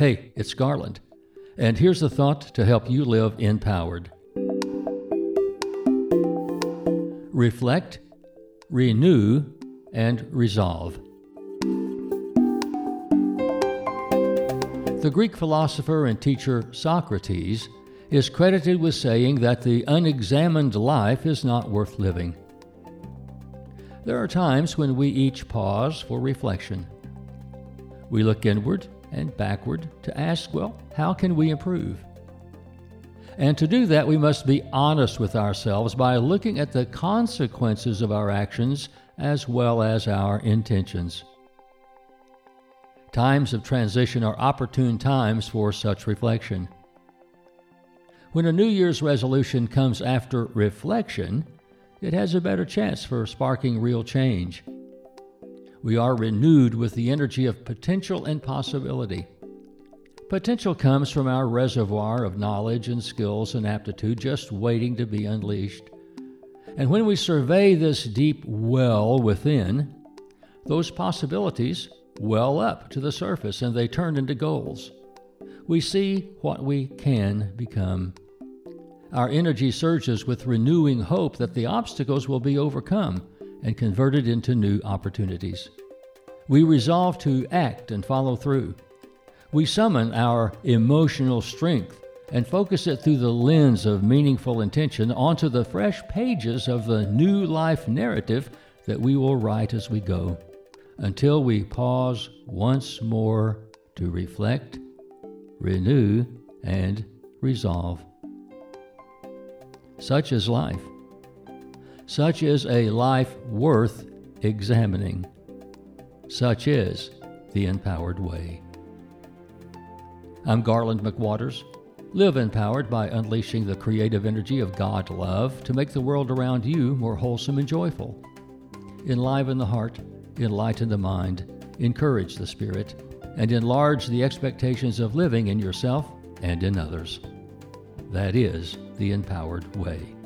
Hey, it's Garland. And here's a thought to help you live empowered reflect, renew, and resolve. The Greek philosopher and teacher Socrates is credited with saying that the unexamined life is not worth living. There are times when we each pause for reflection. We look inward and backward to ask, well, how can we improve? And to do that, we must be honest with ourselves by looking at the consequences of our actions as well as our intentions. Times of transition are opportune times for such reflection. When a New Year's resolution comes after reflection, it has a better chance for sparking real change. We are renewed with the energy of potential and possibility. Potential comes from our reservoir of knowledge and skills and aptitude just waiting to be unleashed. And when we survey this deep well within, those possibilities well up to the surface and they turn into goals we see what we can become. Our energy surges with renewing hope that the obstacles will be overcome and converted into new opportunities. We resolve to act and follow through. We summon our emotional strength and focus it through the lens of meaningful intention onto the fresh pages of the new life narrative that we will write as we go, until we pause once more to reflect renew, and resolve. Such is life. Such is a life worth examining. Such is the empowered way. I'm Garland McWaters. Live empowered by unleashing the creative energy of God love to make the world around you more wholesome and joyful. Enliven the heart, enlighten the mind, encourage the spirit, and enlarge the expectations of living in yourself and in others. That is the empowered way.